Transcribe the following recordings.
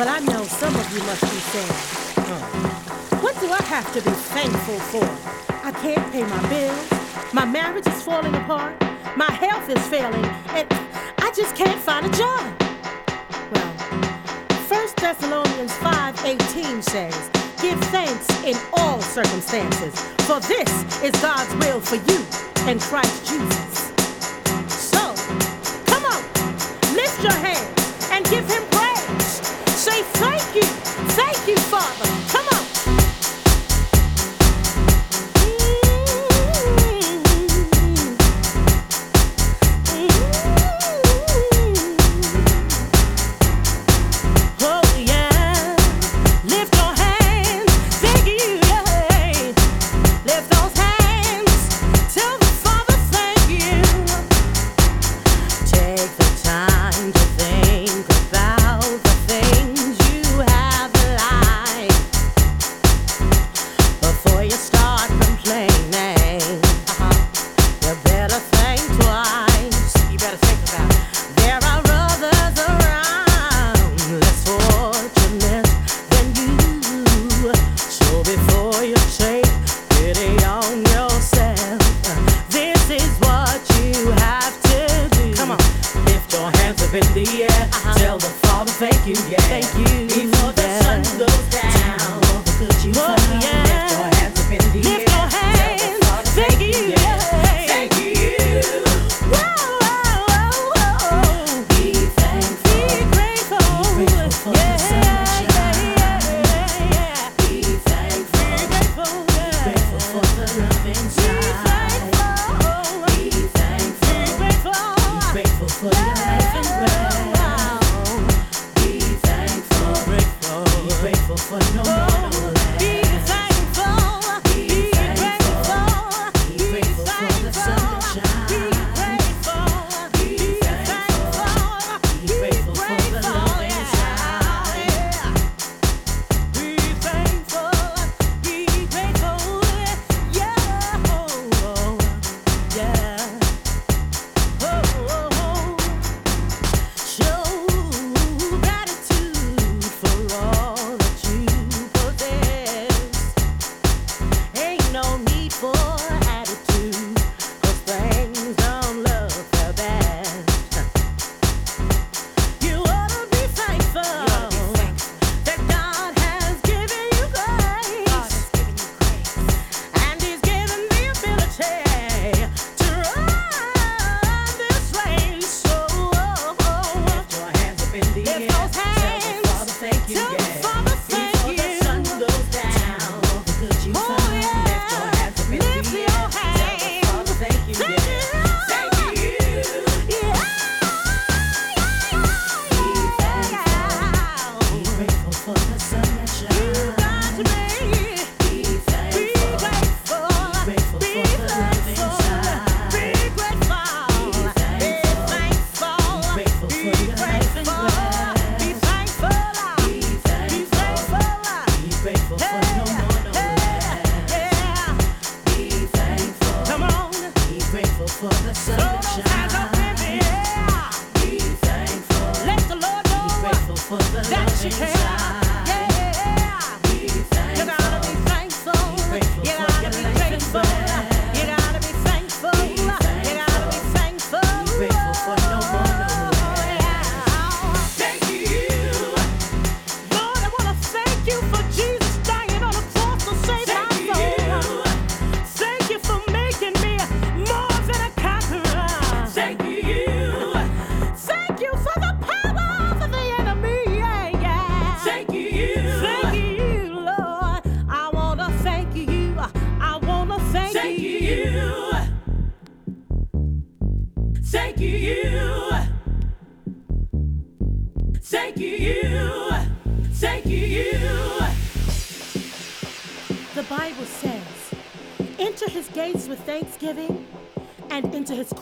Well, I know some of you must be saying, what do I have to be thankful for? I can't pay my bills, my marriage is falling apart, my health is failing, and I just can't find a job. Well, 1 Thessalonians 5:18 says, Give thanks in all circumstances, for this is God's will for you in Christ Jesus.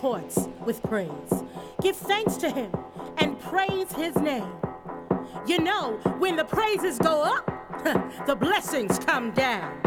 courts with praise. Give thanks to him and praise his name. You know, when the praises go up, the blessings come down.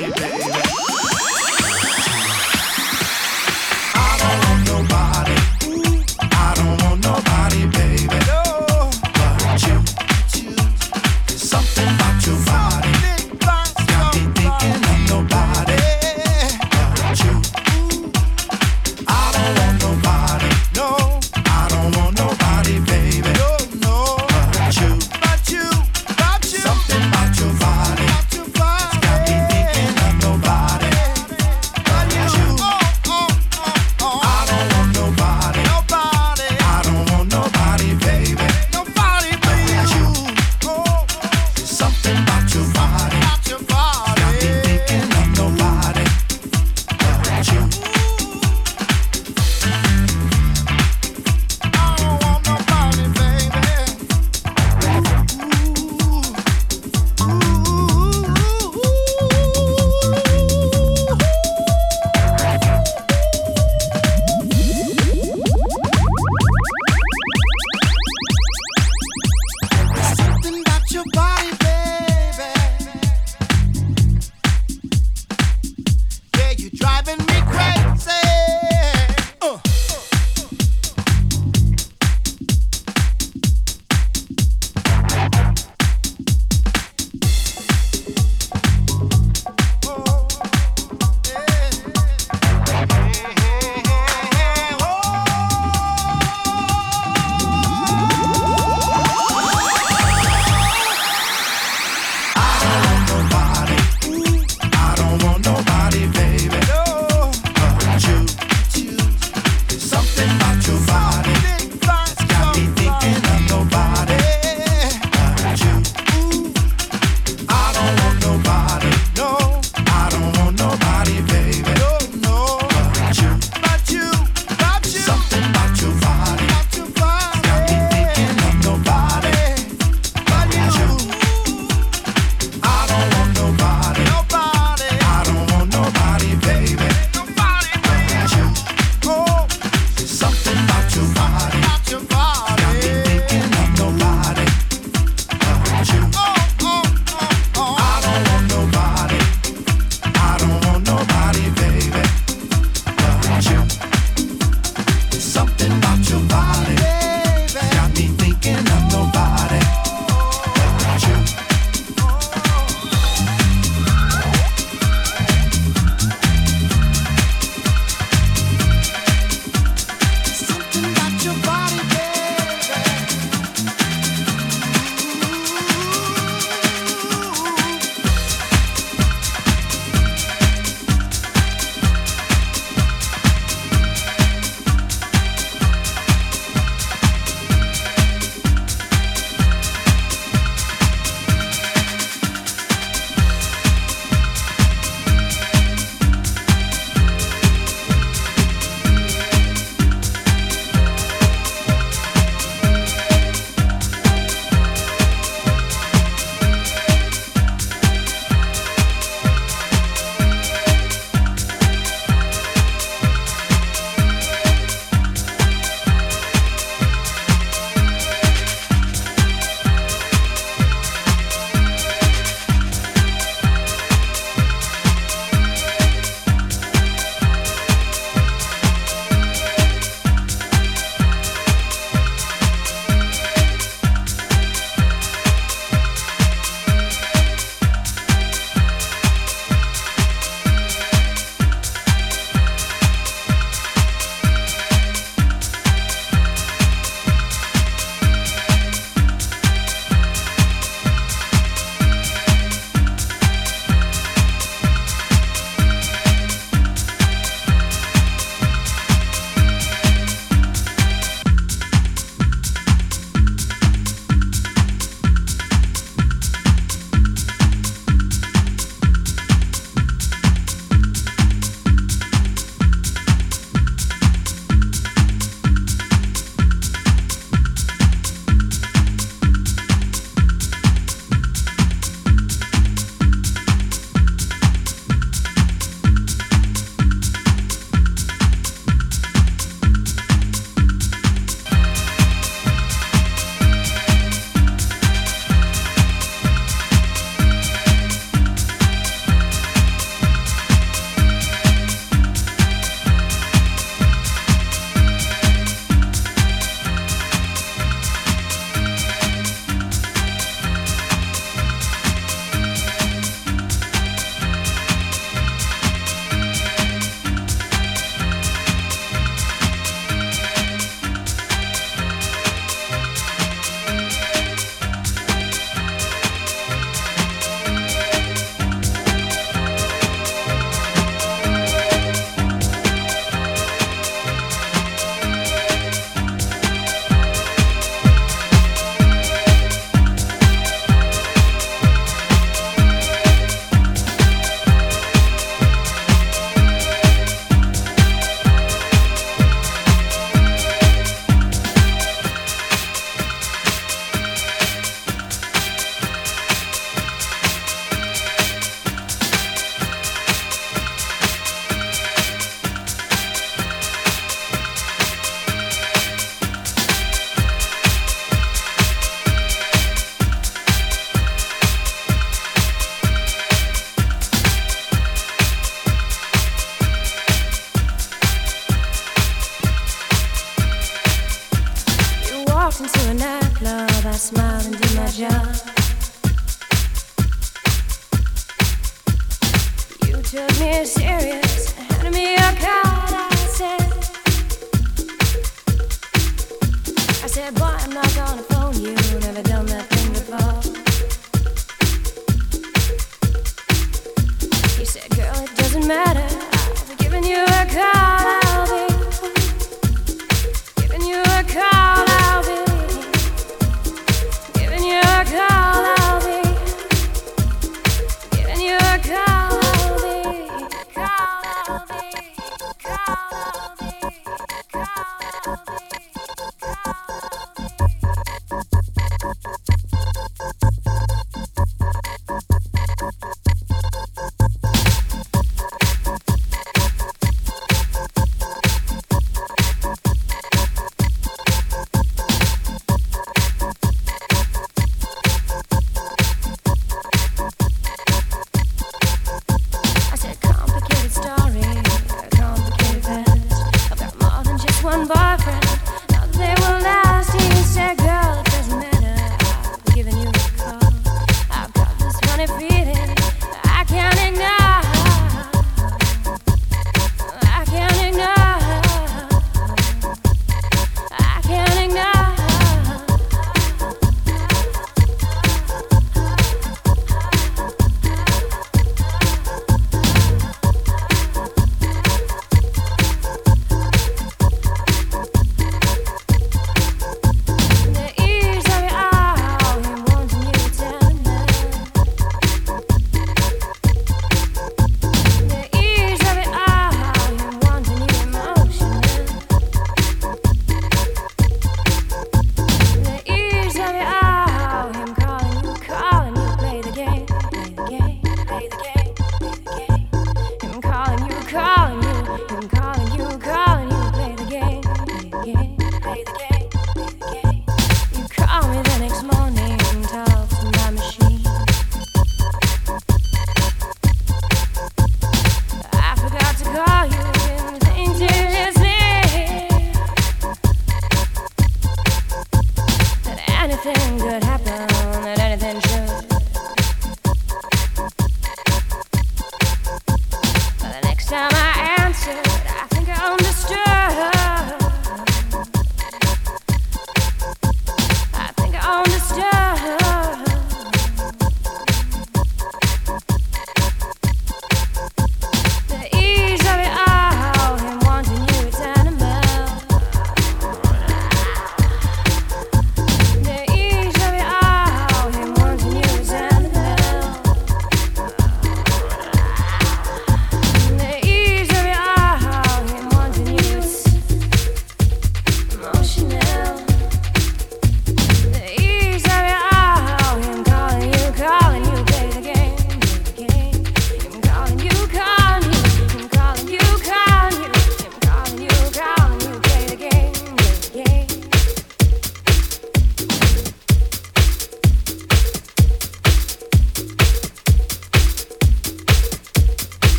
baby.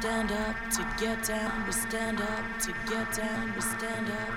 stand up to get down, we stand up to get down, we stand up.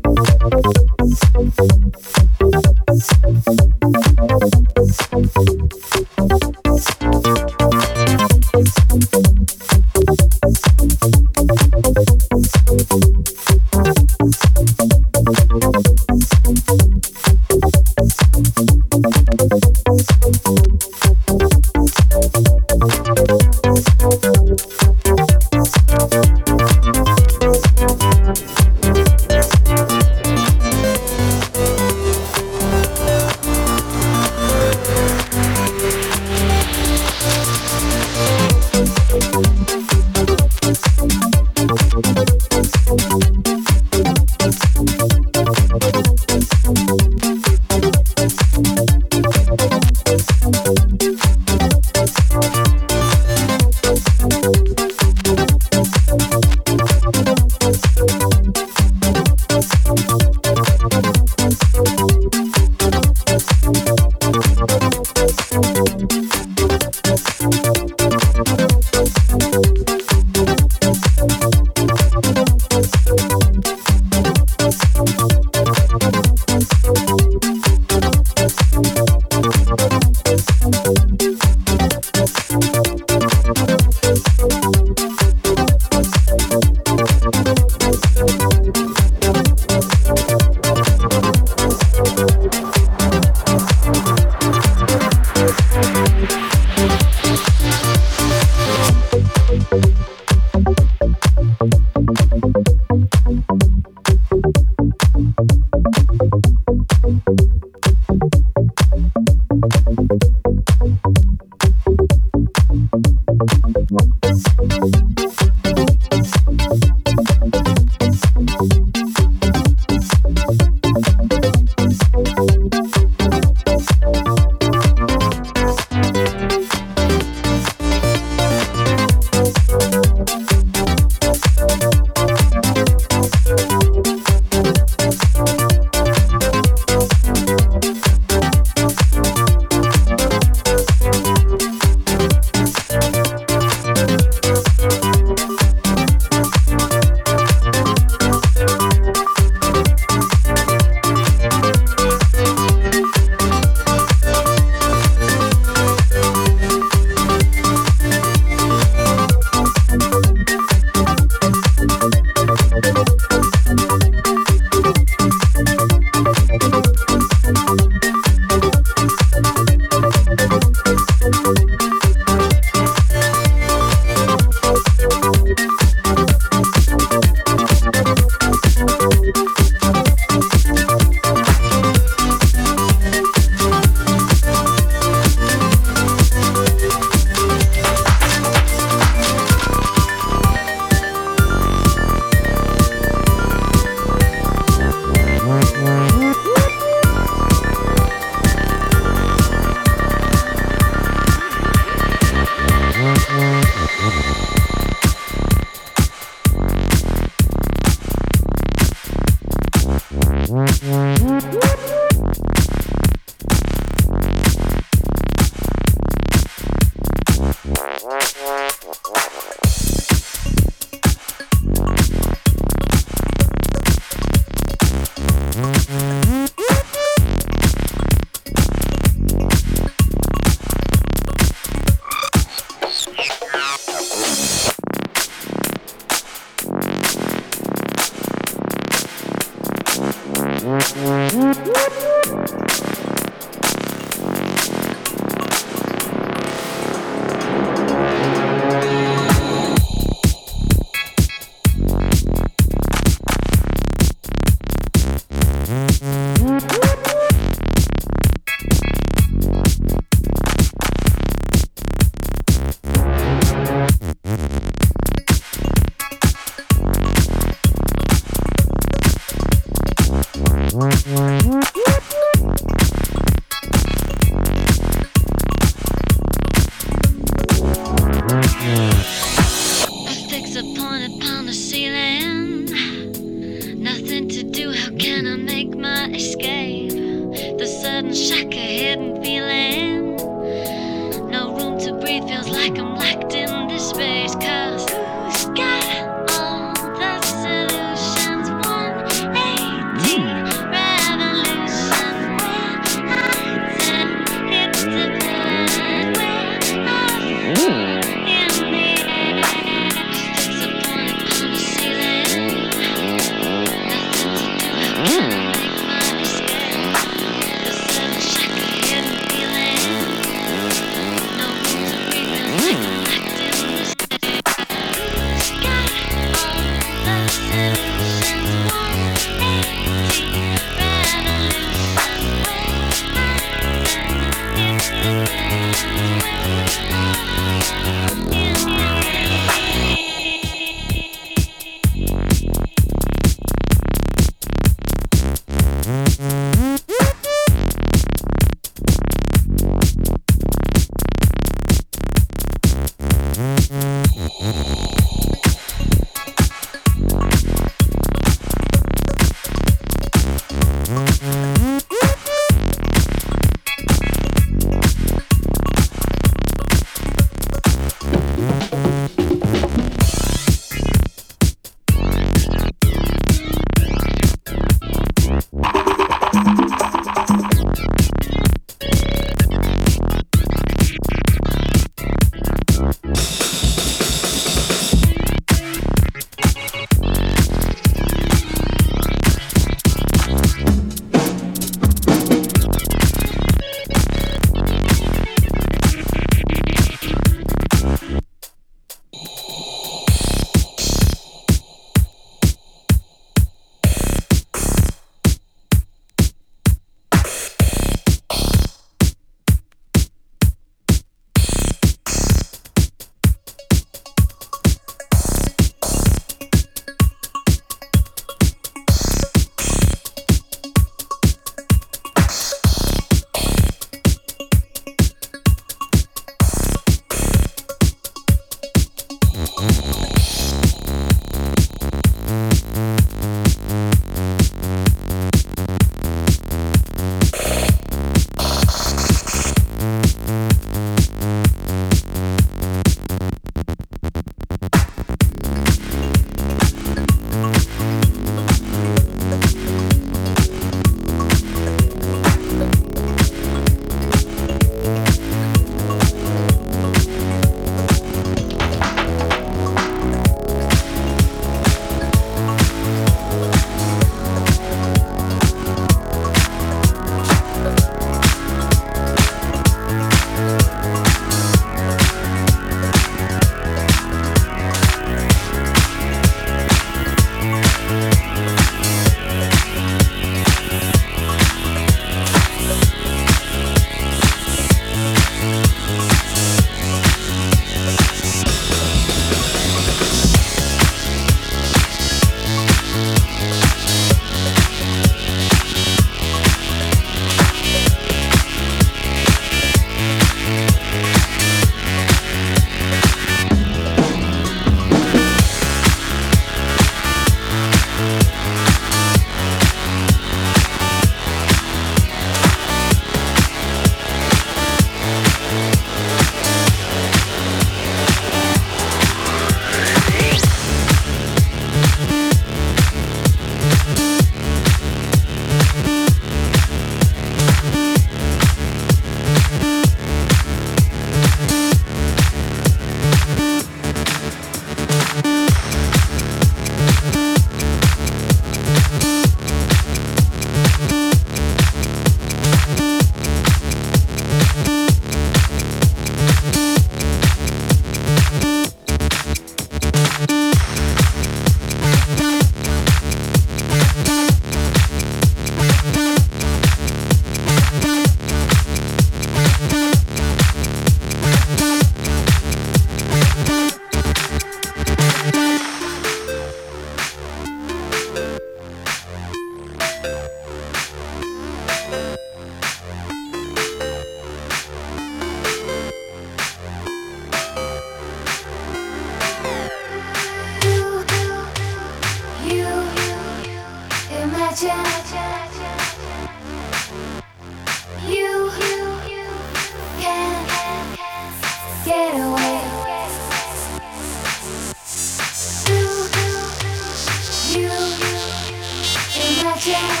Yeah.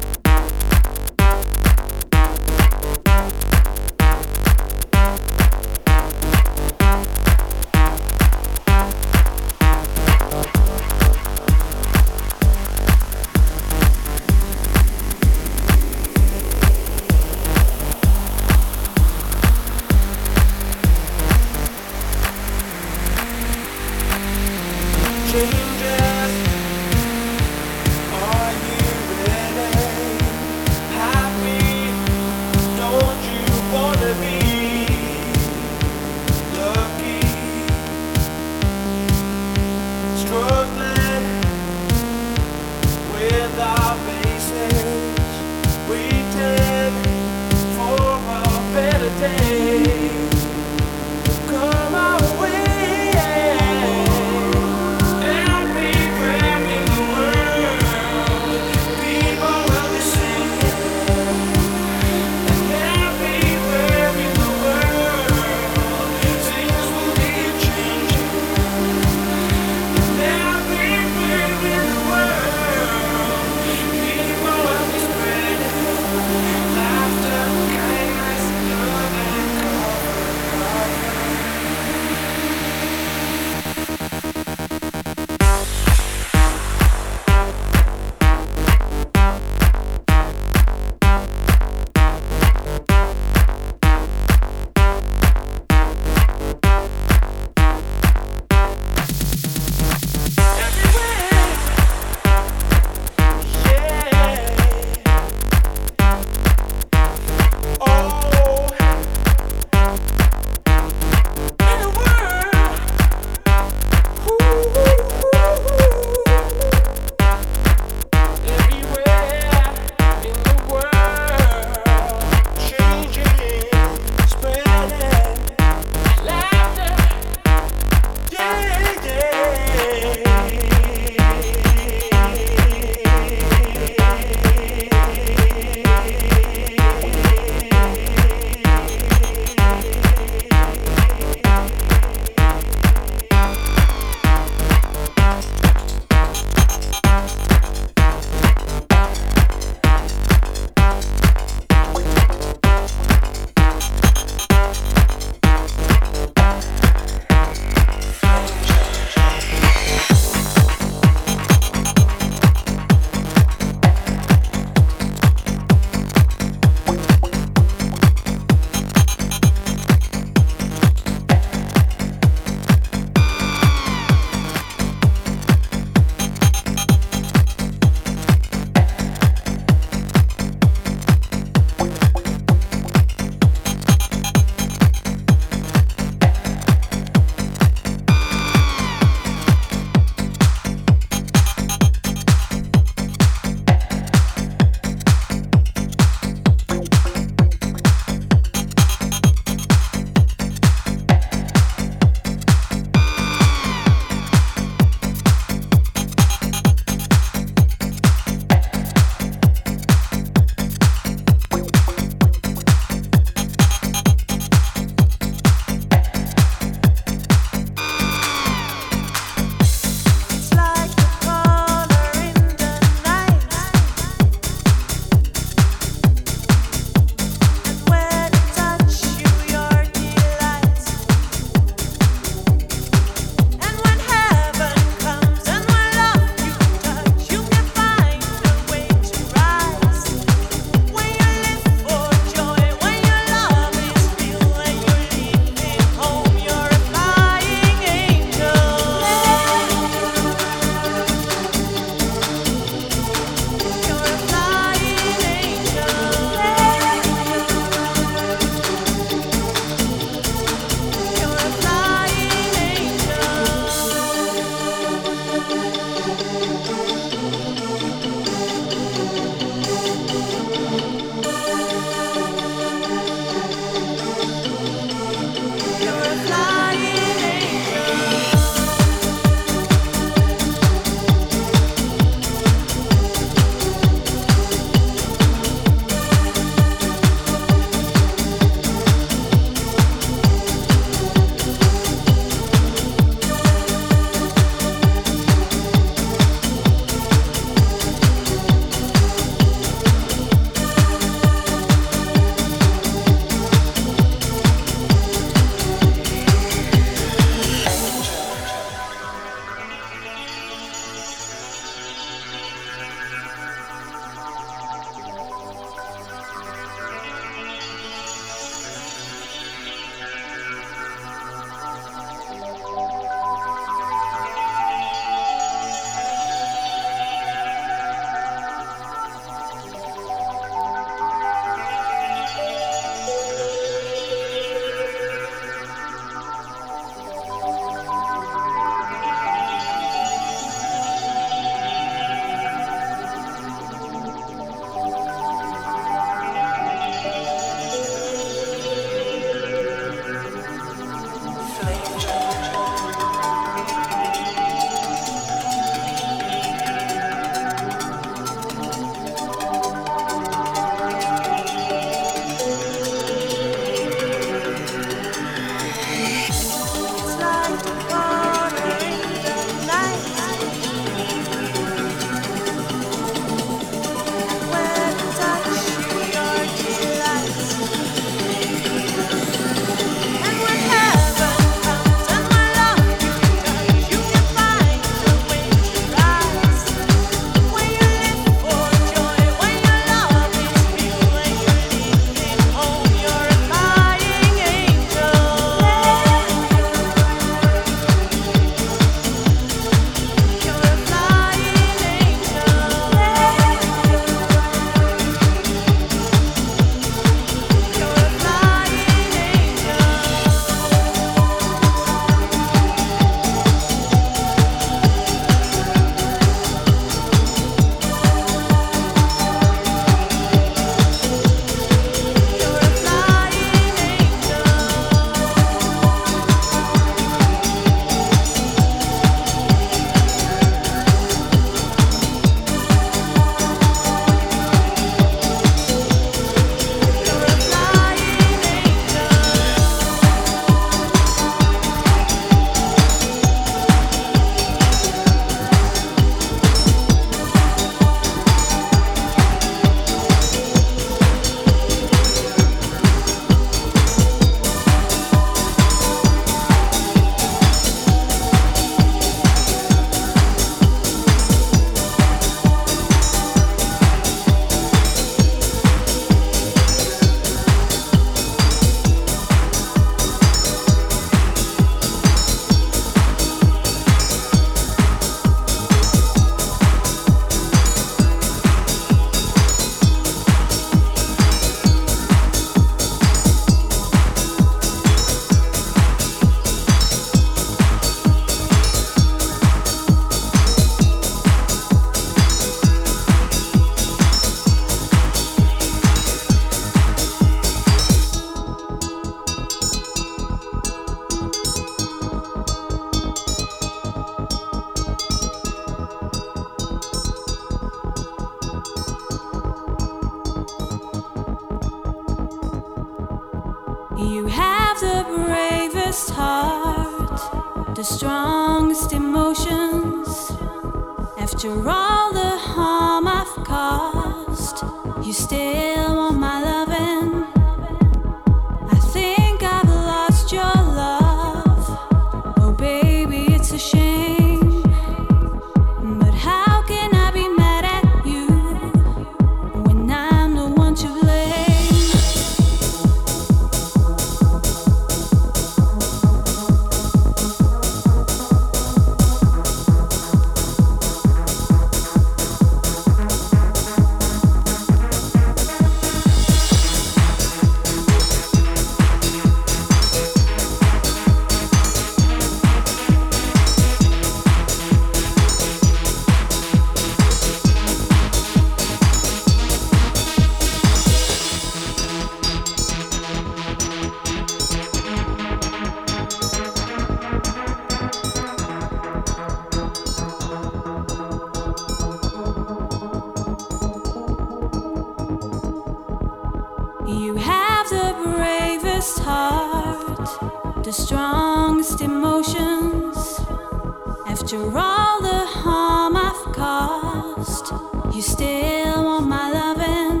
After all the harm I've caused, you still want my loving.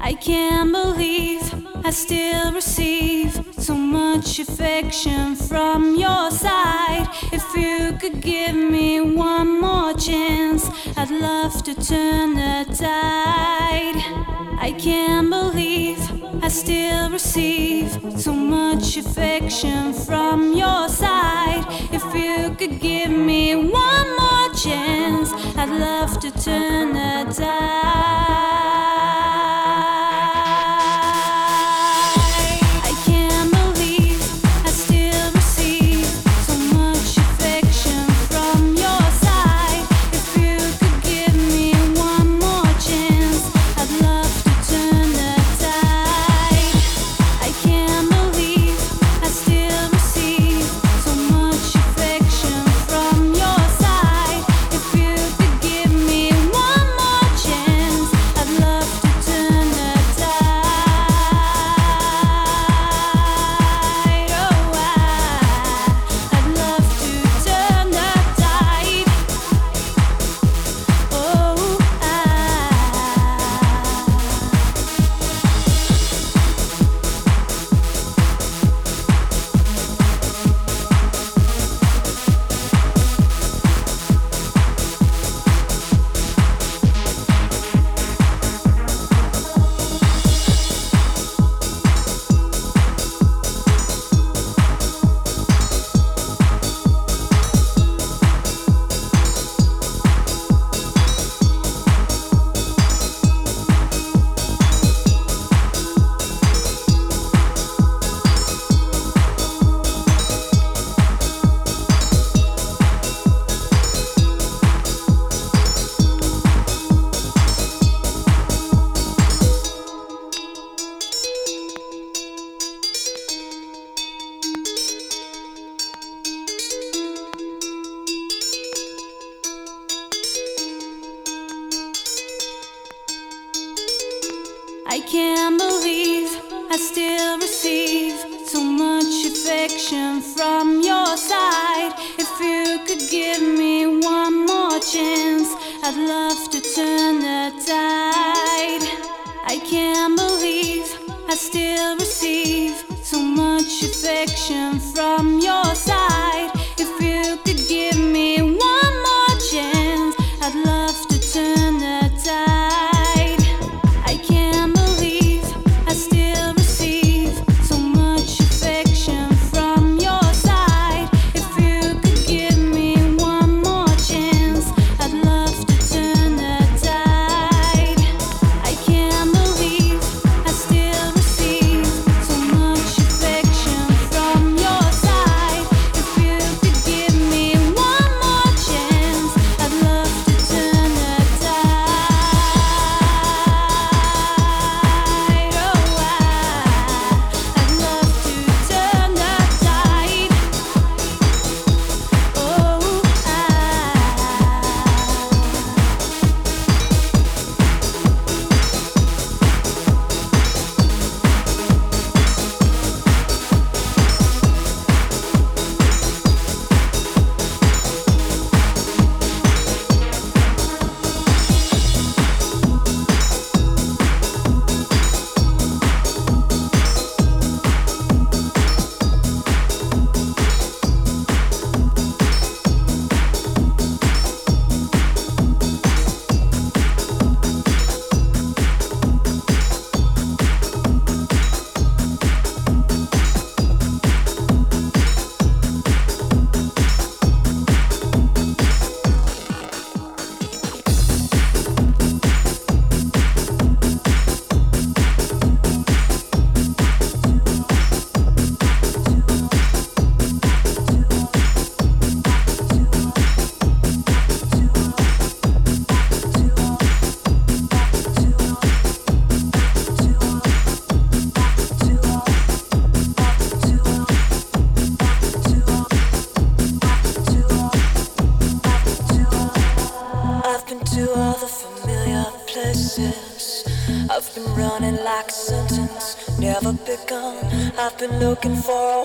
I can't believe I still receive so much affection from your side you could give me one more chance, I'd love to turn the tide. I can't believe I still receive so much affection from your side. If you could give me one more chance, I'd love I've been looking for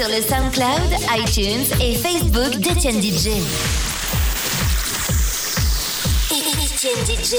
sur le SoundCloud, iTunes et Facebook d'Etienne DJ. DJ.